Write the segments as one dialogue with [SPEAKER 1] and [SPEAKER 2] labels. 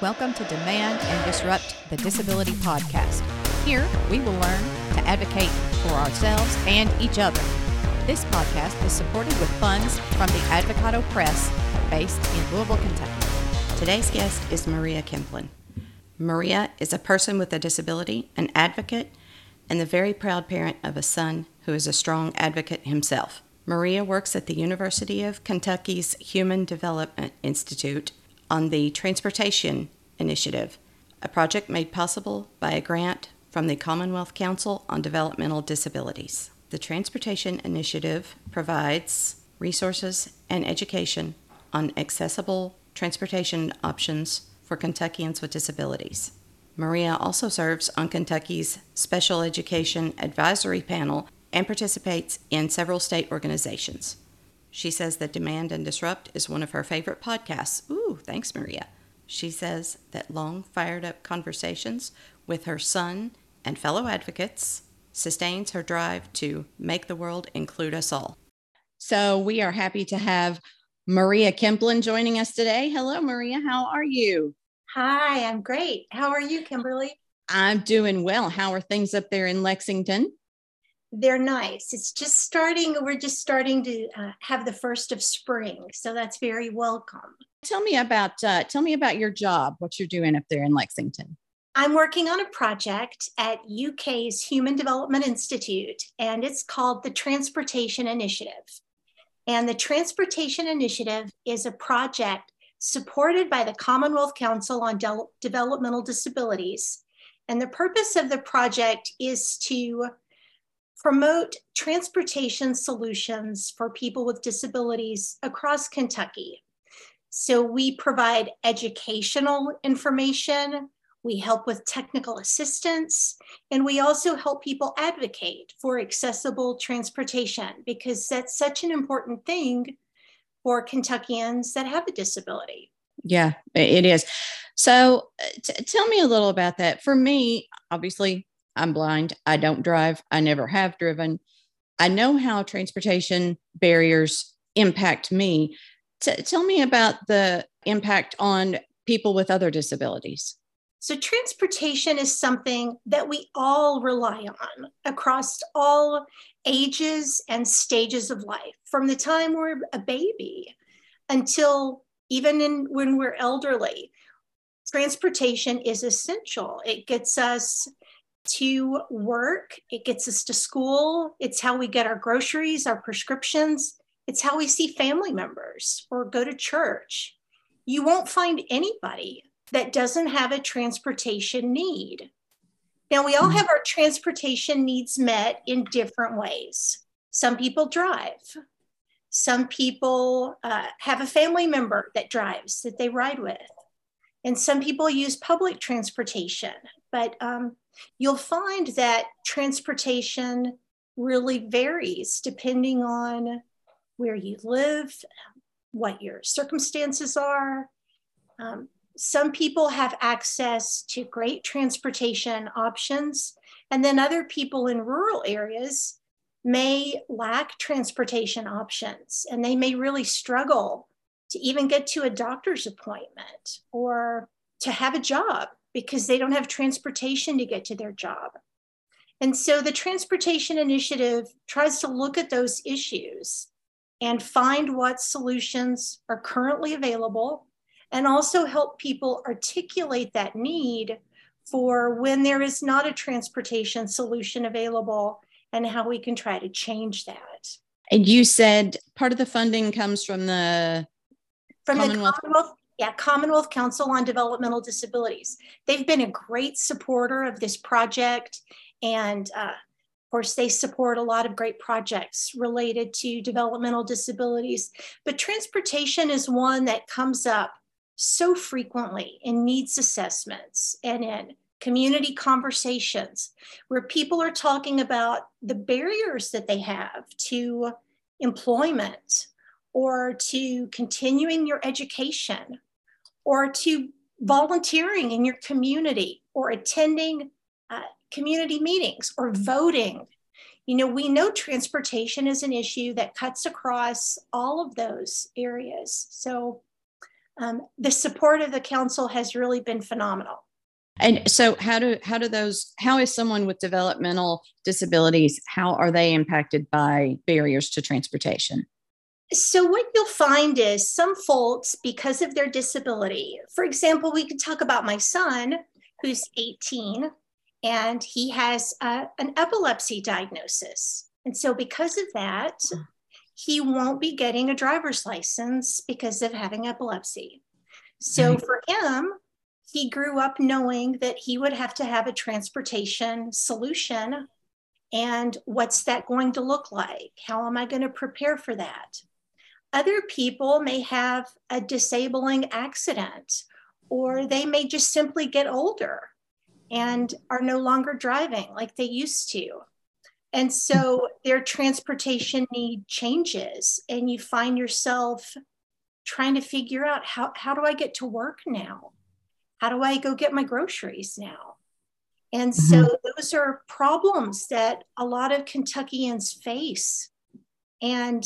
[SPEAKER 1] Welcome to Demand and Disrupt the Disability Podcast. Here, we will learn to advocate for ourselves and each other. This podcast is supported with funds from the Advocado Press based in Louisville, Kentucky.
[SPEAKER 2] Today's guest is Maria Kemplin. Maria is a person with a disability, an advocate, and the very proud parent of a son who is a strong advocate himself. Maria works at the University of Kentucky's Human Development Institute on the Transportation Initiative, a project made possible by a grant from the Commonwealth Council on Developmental Disabilities. The Transportation Initiative provides resources and education on accessible transportation options for Kentuckians with disabilities. Maria also serves on Kentucky's Special Education Advisory Panel and participates in several state organizations. She says that Demand and Disrupt is one of her favorite podcasts. Ooh, thanks, Maria. She says that long, fired up conversations with her son and fellow advocates sustains her drive to make the world include us all. So, we are happy to have Maria Kemplin joining us today. Hello, Maria. How are you?
[SPEAKER 3] Hi, I'm great. How are you, Kimberly?
[SPEAKER 2] I'm doing well. How are things up there in Lexington?
[SPEAKER 3] They're nice. It's just starting, we're just starting to uh, have the first of spring. So that's very welcome.
[SPEAKER 2] Tell me about uh, tell me about your job, what you're doing up there in Lexington.
[SPEAKER 3] I'm working on a project at UK's Human Development Institute, and it's called the Transportation Initiative. And the Transportation Initiative is a project supported by the Commonwealth Council on De- Developmental Disabilities. And the purpose of the project is to promote transportation solutions for people with disabilities across Kentucky. So we provide educational information, we help with technical assistance, and we also help people advocate for accessible transportation because that's such an important thing for Kentuckians that have a disability.
[SPEAKER 2] Yeah, it is. So uh, t- tell me a little about that. For me, obviously, I'm blind. I don't drive. I never have driven. I know how transportation barriers impact me. T- tell me about the impact on people with other disabilities.
[SPEAKER 3] So, transportation is something that we all rely on across all ages and stages of life, from the time we're a baby until even in, when we're elderly. Transportation is essential. It gets us to work, it gets us to school, it's how we get our groceries, our prescriptions, it's how we see family members or go to church. You won't find anybody that doesn't have a transportation need. Now, we all mm-hmm. have our transportation needs met in different ways. Some people drive. Some people uh, have a family member that drives that they ride with. And some people use public transportation. But um, you'll find that transportation really varies depending on where you live, what your circumstances are. Um, some people have access to great transportation options, and then other people in rural areas may lack transportation options and they may really struggle to even get to a doctor's appointment or to have a job because they don't have transportation to get to their job. And so the Transportation Initiative tries to look at those issues and find what solutions are currently available and also help people articulate that need for when there is not a transportation solution available and how we can try to change that.
[SPEAKER 2] And you said part of the funding comes from the
[SPEAKER 3] from Commonwealth. the Commonwealth yeah, Commonwealth Council on Developmental Disabilities. They've been a great supporter of this project. And uh, of course, they support a lot of great projects related to developmental disabilities. But transportation is one that comes up so frequently in needs assessments and in community conversations where people are talking about the barriers that they have to employment or to continuing your education or to volunteering in your community or attending uh, community meetings or voting. You know, we know transportation is an issue that cuts across all of those areas. So um, the support of the council has really been phenomenal.
[SPEAKER 2] And so how do how do those how is someone with developmental disabilities how are they impacted by barriers to transportation?
[SPEAKER 3] So what you'll find is some folks because of their disability. For example, we could talk about my son who's 18 and he has uh, an epilepsy diagnosis. And so because of that, he won't be getting a driver's license because of having epilepsy. So right. for him, he grew up knowing that he would have to have a transportation solution. And what's that going to look like? How am I going to prepare for that? Other people may have a disabling accident, or they may just simply get older and are no longer driving like they used to. And so their transportation need changes, and you find yourself trying to figure out how, how do I get to work now? How do I go get my groceries now? And mm-hmm. so those are problems that a lot of Kentuckians face. And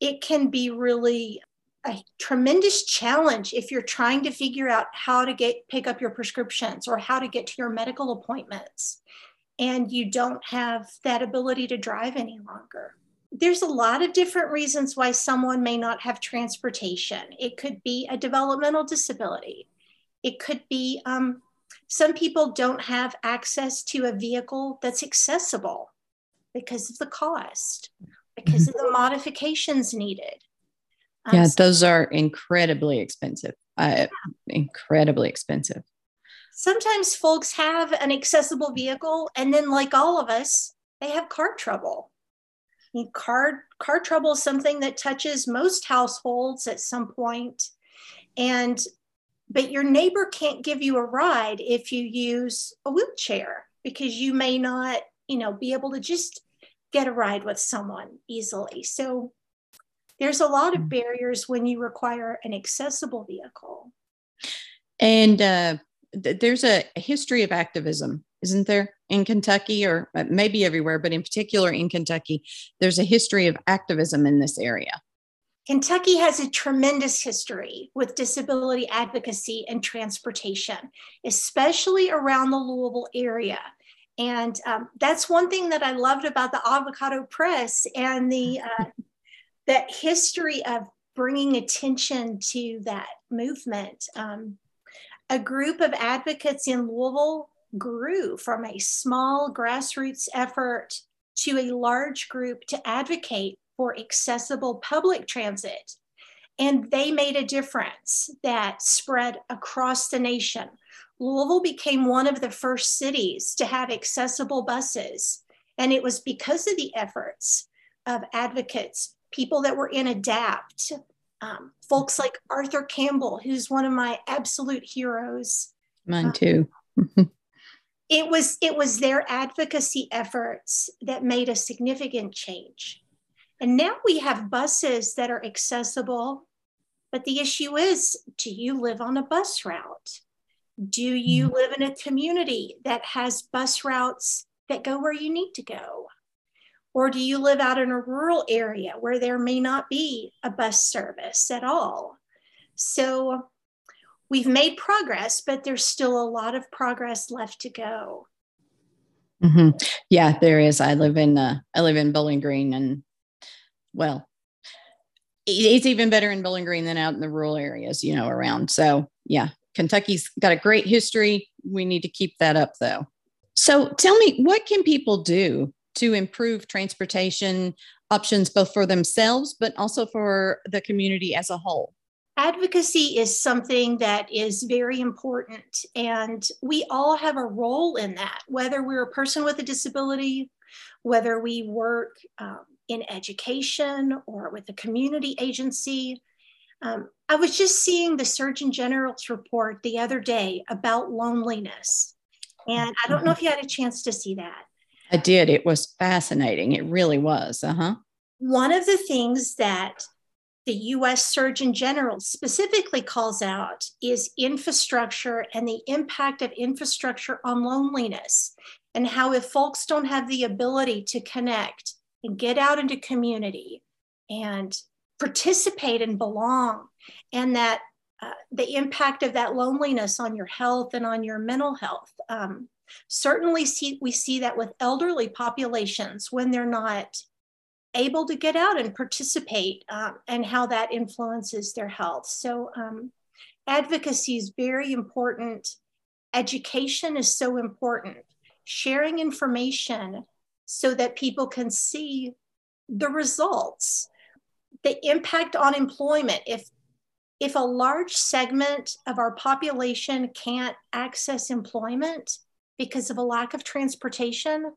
[SPEAKER 3] it can be really a tremendous challenge if you're trying to figure out how to get pick up your prescriptions or how to get to your medical appointments. And you don't have that ability to drive any longer. There's a lot of different reasons why someone may not have transportation. It could be a developmental disability. It could be um, some people don't have access to a vehicle that's accessible because of the cost because mm-hmm. of the modifications needed.
[SPEAKER 2] Um, yeah those are incredibly expensive. Uh, incredibly expensive.
[SPEAKER 3] Sometimes folks have an accessible vehicle and then like all of us they have car trouble. I mean, car car trouble is something that touches most households at some point. And but your neighbor can't give you a ride if you use a wheelchair because you may not you know be able to just get a ride with someone easily so there's a lot of mm. barriers when you require an accessible vehicle
[SPEAKER 2] and uh, th- there's a, history of activism isn't there in kentucky or uh, maybe everywhere but in particular in kentucky there's a history of activism in this area
[SPEAKER 3] Kentucky has a tremendous history with disability advocacy and transportation, especially around the Louisville area. And um, that's one thing that I loved about the Advocado Press and the uh, that history of bringing attention to that movement. Um, a group of advocates in Louisville grew from a small grassroots effort to a large group to advocate for accessible public transit. And they made a difference that spread across the nation. Louisville became one of the first cities to have accessible buses. And it was because of the efforts of advocates, people that were in ADAPT, um, folks like Arthur Campbell, who's one of my absolute heroes.
[SPEAKER 2] Mine too.
[SPEAKER 3] it was it was their advocacy efforts that made a significant change. And now we have buses that are accessible, but the issue is do you live on a bus route? Do you mm-hmm. live in a community that has bus routes that go where you need to go? Or do you live out in a rural area where there may not be a bus service at all? So we've made progress, but there's still a lot of progress left to go.
[SPEAKER 2] Mm-hmm. Yeah, there is. I live in uh, I live in Bowling Green, and well, it's even better in Bowling Green than out in the rural areas, you know, around. So yeah, Kentucky's got a great history. We need to keep that up though. So tell me, what can people do to improve transportation options both for themselves but also for the community as a whole?
[SPEAKER 3] Advocacy is something that is very important, and we all have a role in that, whether we're a person with a disability, whether we work um, in education or with a community agency. Um, I was just seeing the Surgeon General's report the other day about loneliness. And I don't know if you had a chance to see that.
[SPEAKER 2] I did. It was fascinating. It really was. Uh huh.
[SPEAKER 3] One of the things that the US Surgeon General specifically calls out is infrastructure and the impact of infrastructure on loneliness, and how if folks don't have the ability to connect and get out into community and participate and belong, and that uh, the impact of that loneliness on your health and on your mental health. Um, certainly, see, we see that with elderly populations when they're not able to get out and participate, um, and how that influences their health. So, um, advocacy is very important. Education is so important. Sharing information so that people can see the results the impact on employment. If if a large segment of our population can't access employment because of a lack of transportation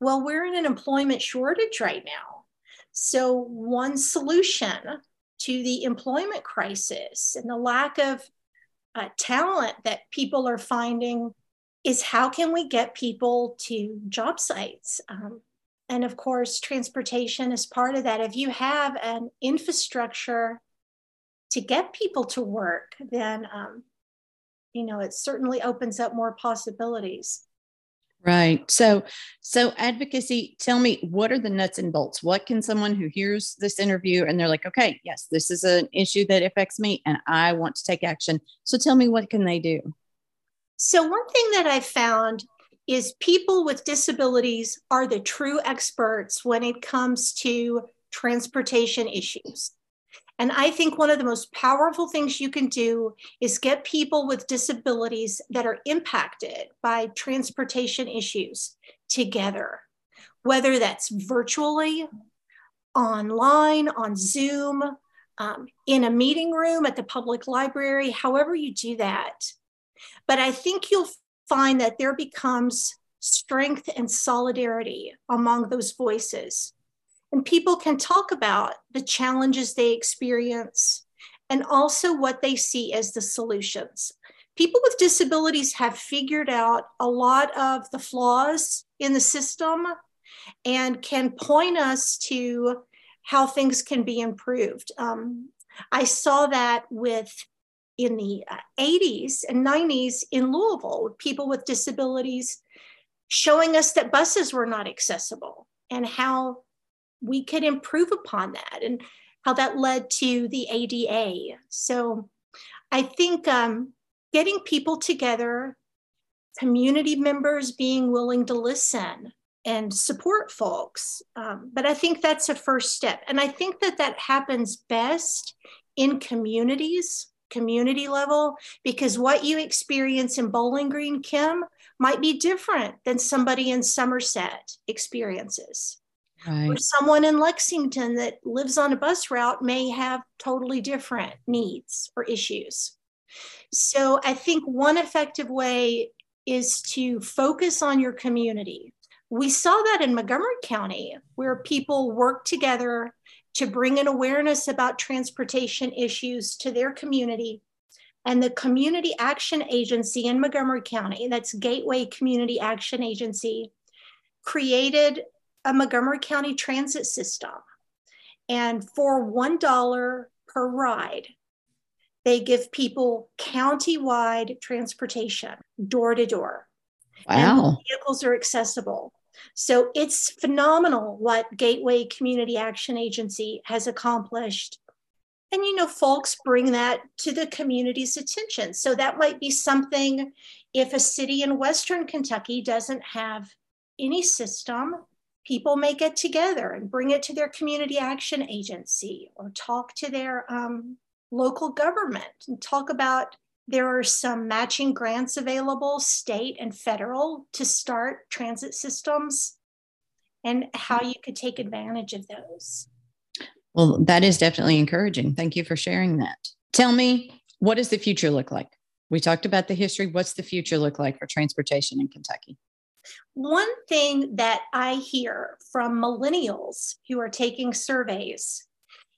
[SPEAKER 3] well we're in an employment shortage right now. So one solution to the employment crisis and the lack of uh, talent that people are finding is how can we get people to job sites? Um, and of course, transportation is part of that. If you have an infrastructure to get people to work, then um, you know it certainly opens up more possibilities.
[SPEAKER 2] Right. So, so advocacy. Tell me, what are the nuts and bolts? What can someone who hears this interview and they're like, okay, yes, this is an issue that affects me, and I want to take action. So, tell me, what can they do?
[SPEAKER 3] So, one thing that I found is people with disabilities are the true experts when it comes to transportation issues. And I think one of the most powerful things you can do is get people with disabilities that are impacted by transportation issues together, whether that's virtually, online, on Zoom, um, in a meeting room at the public library, however you do that. But I think you'll find that there becomes strength and solidarity among those voices. And people can talk about the challenges they experience and also what they see as the solutions. People with disabilities have figured out a lot of the flaws in the system and can point us to how things can be improved. Um, I saw that with in the uh, 80s and 90s in Louisville people with disabilities showing us that buses were not accessible and how we could improve upon that and how that led to the ADA. So I think um, getting people together, community members being willing to listen and support folks. Um, but I think that's a first step. And I think that that happens best in communities community level because what you experience in Bowling Green, Kim, might be different than somebody in Somerset experiences. Right. Or someone in Lexington that lives on a bus route may have totally different needs or issues. So I think one effective way is to focus on your community. We saw that in Montgomery County, where people work together to bring an awareness about transportation issues to their community. And the Community Action Agency in Montgomery County, that's Gateway Community Action Agency, created a Montgomery County transit system. And for $1 per ride, they give people county-wide transportation, door to door.
[SPEAKER 2] Wow.
[SPEAKER 3] And vehicles are accessible. So it's phenomenal what Gateway Community Action Agency has accomplished. And, you know, folks bring that to the community's attention. So that might be something if a city in Western Kentucky doesn't have any system, people may get together and bring it to their community action agency or talk to their um, local government and talk about there are some matching grants available, state and federal, to start transit systems and how you could take advantage of those.
[SPEAKER 2] Well, that is definitely encouraging. Thank you for sharing that. Tell me, what does the future look like? We talked about the history. What's the future look like for transportation in Kentucky?
[SPEAKER 3] One thing that I hear from millennials who are taking surveys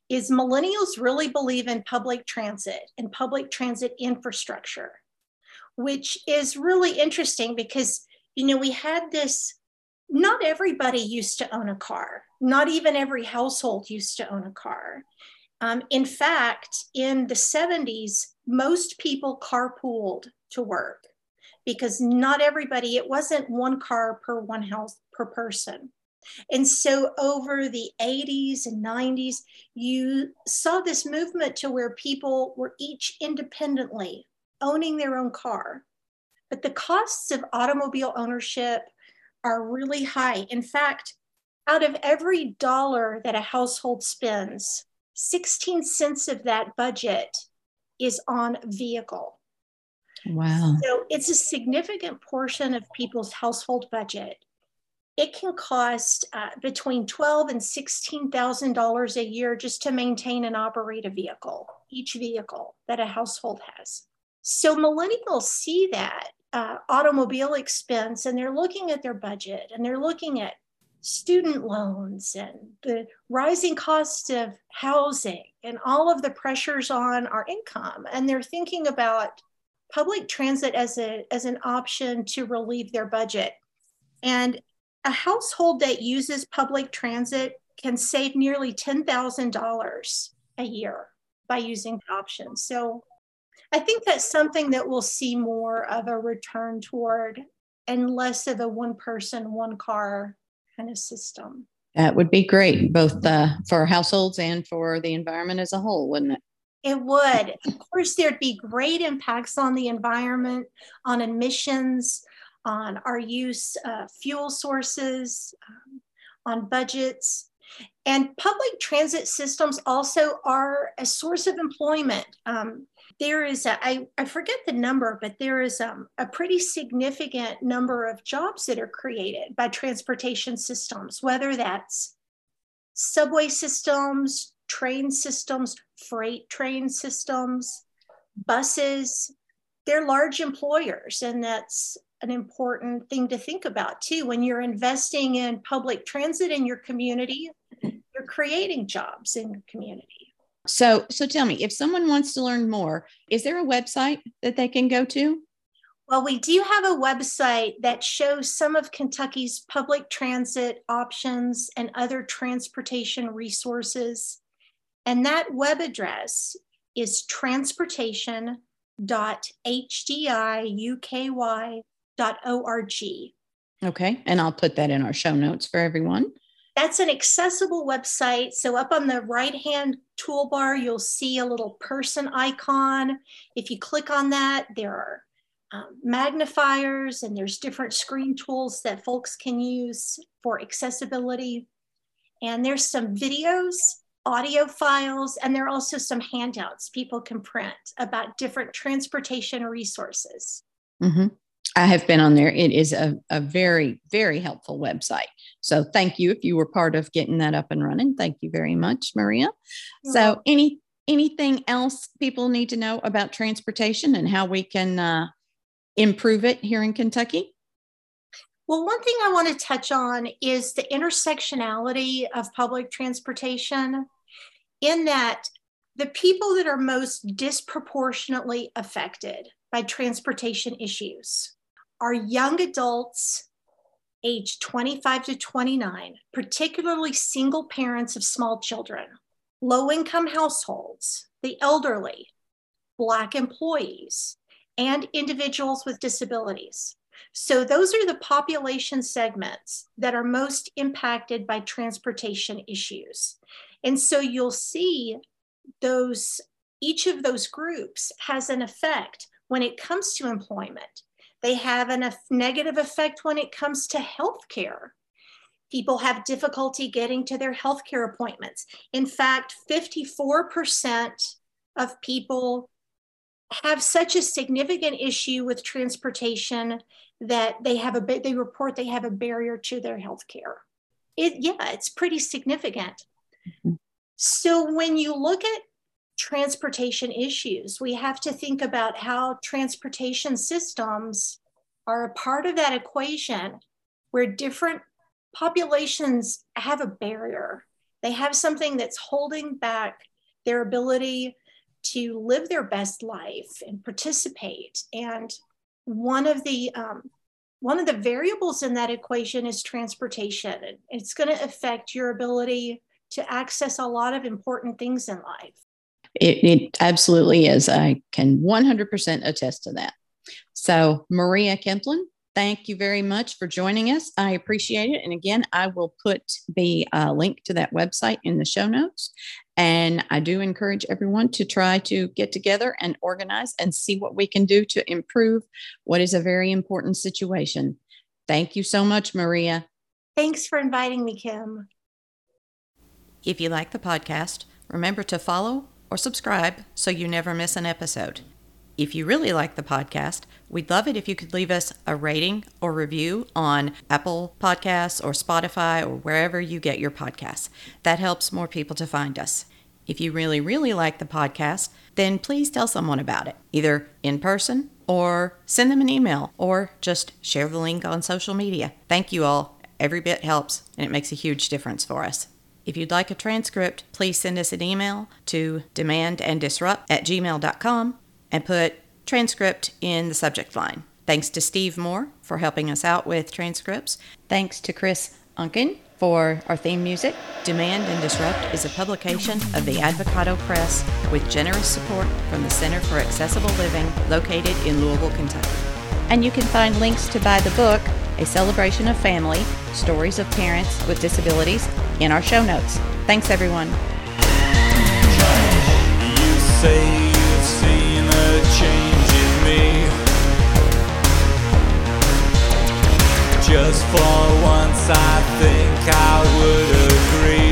[SPEAKER 3] is millennials really believe in public transit and public transit infrastructure, which is really interesting because, you know, we had this, not everybody used to own a car, not even every household used to own a car. Um, in fact, in the 70s, most people carpooled to work because not everybody, it wasn't one car per one house per person. And so over the 80s and 90s, you saw this movement to where people were each independently owning their own car. But the costs of automobile ownership are really high. In fact, out of every dollar that a household spends, 16 cents of that budget is on vehicle.
[SPEAKER 2] Wow.
[SPEAKER 3] So it's a significant portion of people's household budget. It can cost uh, between twelve and sixteen thousand dollars a year just to maintain and operate a vehicle, each vehicle that a household has. So millennials see that uh, automobile expense and they're looking at their budget and they're looking at student loans and the rising cost of housing and all of the pressures on our income. And they're thinking about public transit as, a, as an option to relieve their budget. And a household that uses public transit can save nearly $10,000 a year by using the option. So I think that's something that we'll see more of a return toward and less of a one person, one car kind of system.
[SPEAKER 2] That would be great, both uh, for households and for the environment as a whole, wouldn't it?
[SPEAKER 3] It would. Of course, there'd be great impacts on the environment, on emissions, on our use of fuel sources, um, on budgets. And public transit systems also are a source of employment. Um, there is a, I, I forget the number, but there is um, a pretty significant number of jobs that are created by transportation systems, whether that's subway systems, train systems, freight train systems, buses. They're large employers, and that's an important thing to think about too. When you're investing in public transit in your community, you're creating jobs in your community.
[SPEAKER 2] So, so tell me, if someone wants to learn more, is there a website that they can go to?
[SPEAKER 3] Well, we do have a website that shows some of Kentucky's public transit options and other transportation resources. And that web address is
[SPEAKER 2] Okay. And I'll put that in our show notes for everyone.
[SPEAKER 3] That's an accessible website. So, up on the right hand toolbar, you'll see a little person icon. If you click on that, there are um, magnifiers and there's different screen tools that folks can use for accessibility. And there's some videos, audio files, and there are also some handouts people can print about different transportation resources.
[SPEAKER 2] Mm-hmm. I have been on there. It is a, a very, very helpful website. So thank you if you were part of getting that up and running. Thank you very much, Maria. so any anything else people need to know about transportation and how we can uh, improve it here in Kentucky?
[SPEAKER 3] Well, one thing I want to touch on is the intersectionality of public transportation, in that the people that are most disproportionately affected by transportation issues are young adults aged 25 to 29, particularly single parents of small children, low income households, the elderly, Black employees, and individuals with disabilities. So, those are the population segments that are most impacted by transportation issues. And so, you'll see those, each of those groups has an effect when it comes to employment. They have a negative effect when it comes to healthcare. People have difficulty getting to their healthcare appointments. In fact, 54% of people have such a significant issue with transportation that they have a they report they have a barrier to their healthcare. It yeah, it's pretty significant. Mm-hmm. So when you look at transportation issues. We have to think about how transportation systems are a part of that equation where different populations have a barrier. They have something that's holding back their ability to live their best life and participate. And one of the um, one of the variables in that equation is transportation. It's going to affect your ability to access a lot of important things in life.
[SPEAKER 2] It, it absolutely is. I can 100% attest to that. So, Maria Kemplin, thank you very much for joining us. I appreciate it. And again, I will put the uh, link to that website in the show notes. And I do encourage everyone to try to get together and organize and see what we can do to improve what is a very important situation. Thank you so much, Maria.
[SPEAKER 3] Thanks for inviting me, Kim.
[SPEAKER 2] If you like the podcast, remember to follow or subscribe so you never miss an episode. If you really like the podcast, we'd love it if you could leave us a rating or review on Apple Podcasts or Spotify or wherever you get your podcasts. That helps more people to find us. If you really, really like the podcast, then please tell someone about it, either in person or send them an email or just share the link on social media. Thank you all. Every bit helps and it makes a huge difference for us. If you'd like a transcript, please send us an email to demandanddisrupt at gmail.com and put transcript in the subject line. Thanks to Steve Moore for helping us out with transcripts. Thanks to Chris Ankin for our theme music. Demand and Disrupt is a publication of the Advocado Press with generous support from the Center for Accessible Living located in Louisville, Kentucky. And you can find links to buy the book, A Celebration of Family Stories of Parents with Disabilities, in our show notes. Thanks, everyone.
[SPEAKER 4] Just for once, I think I would agree.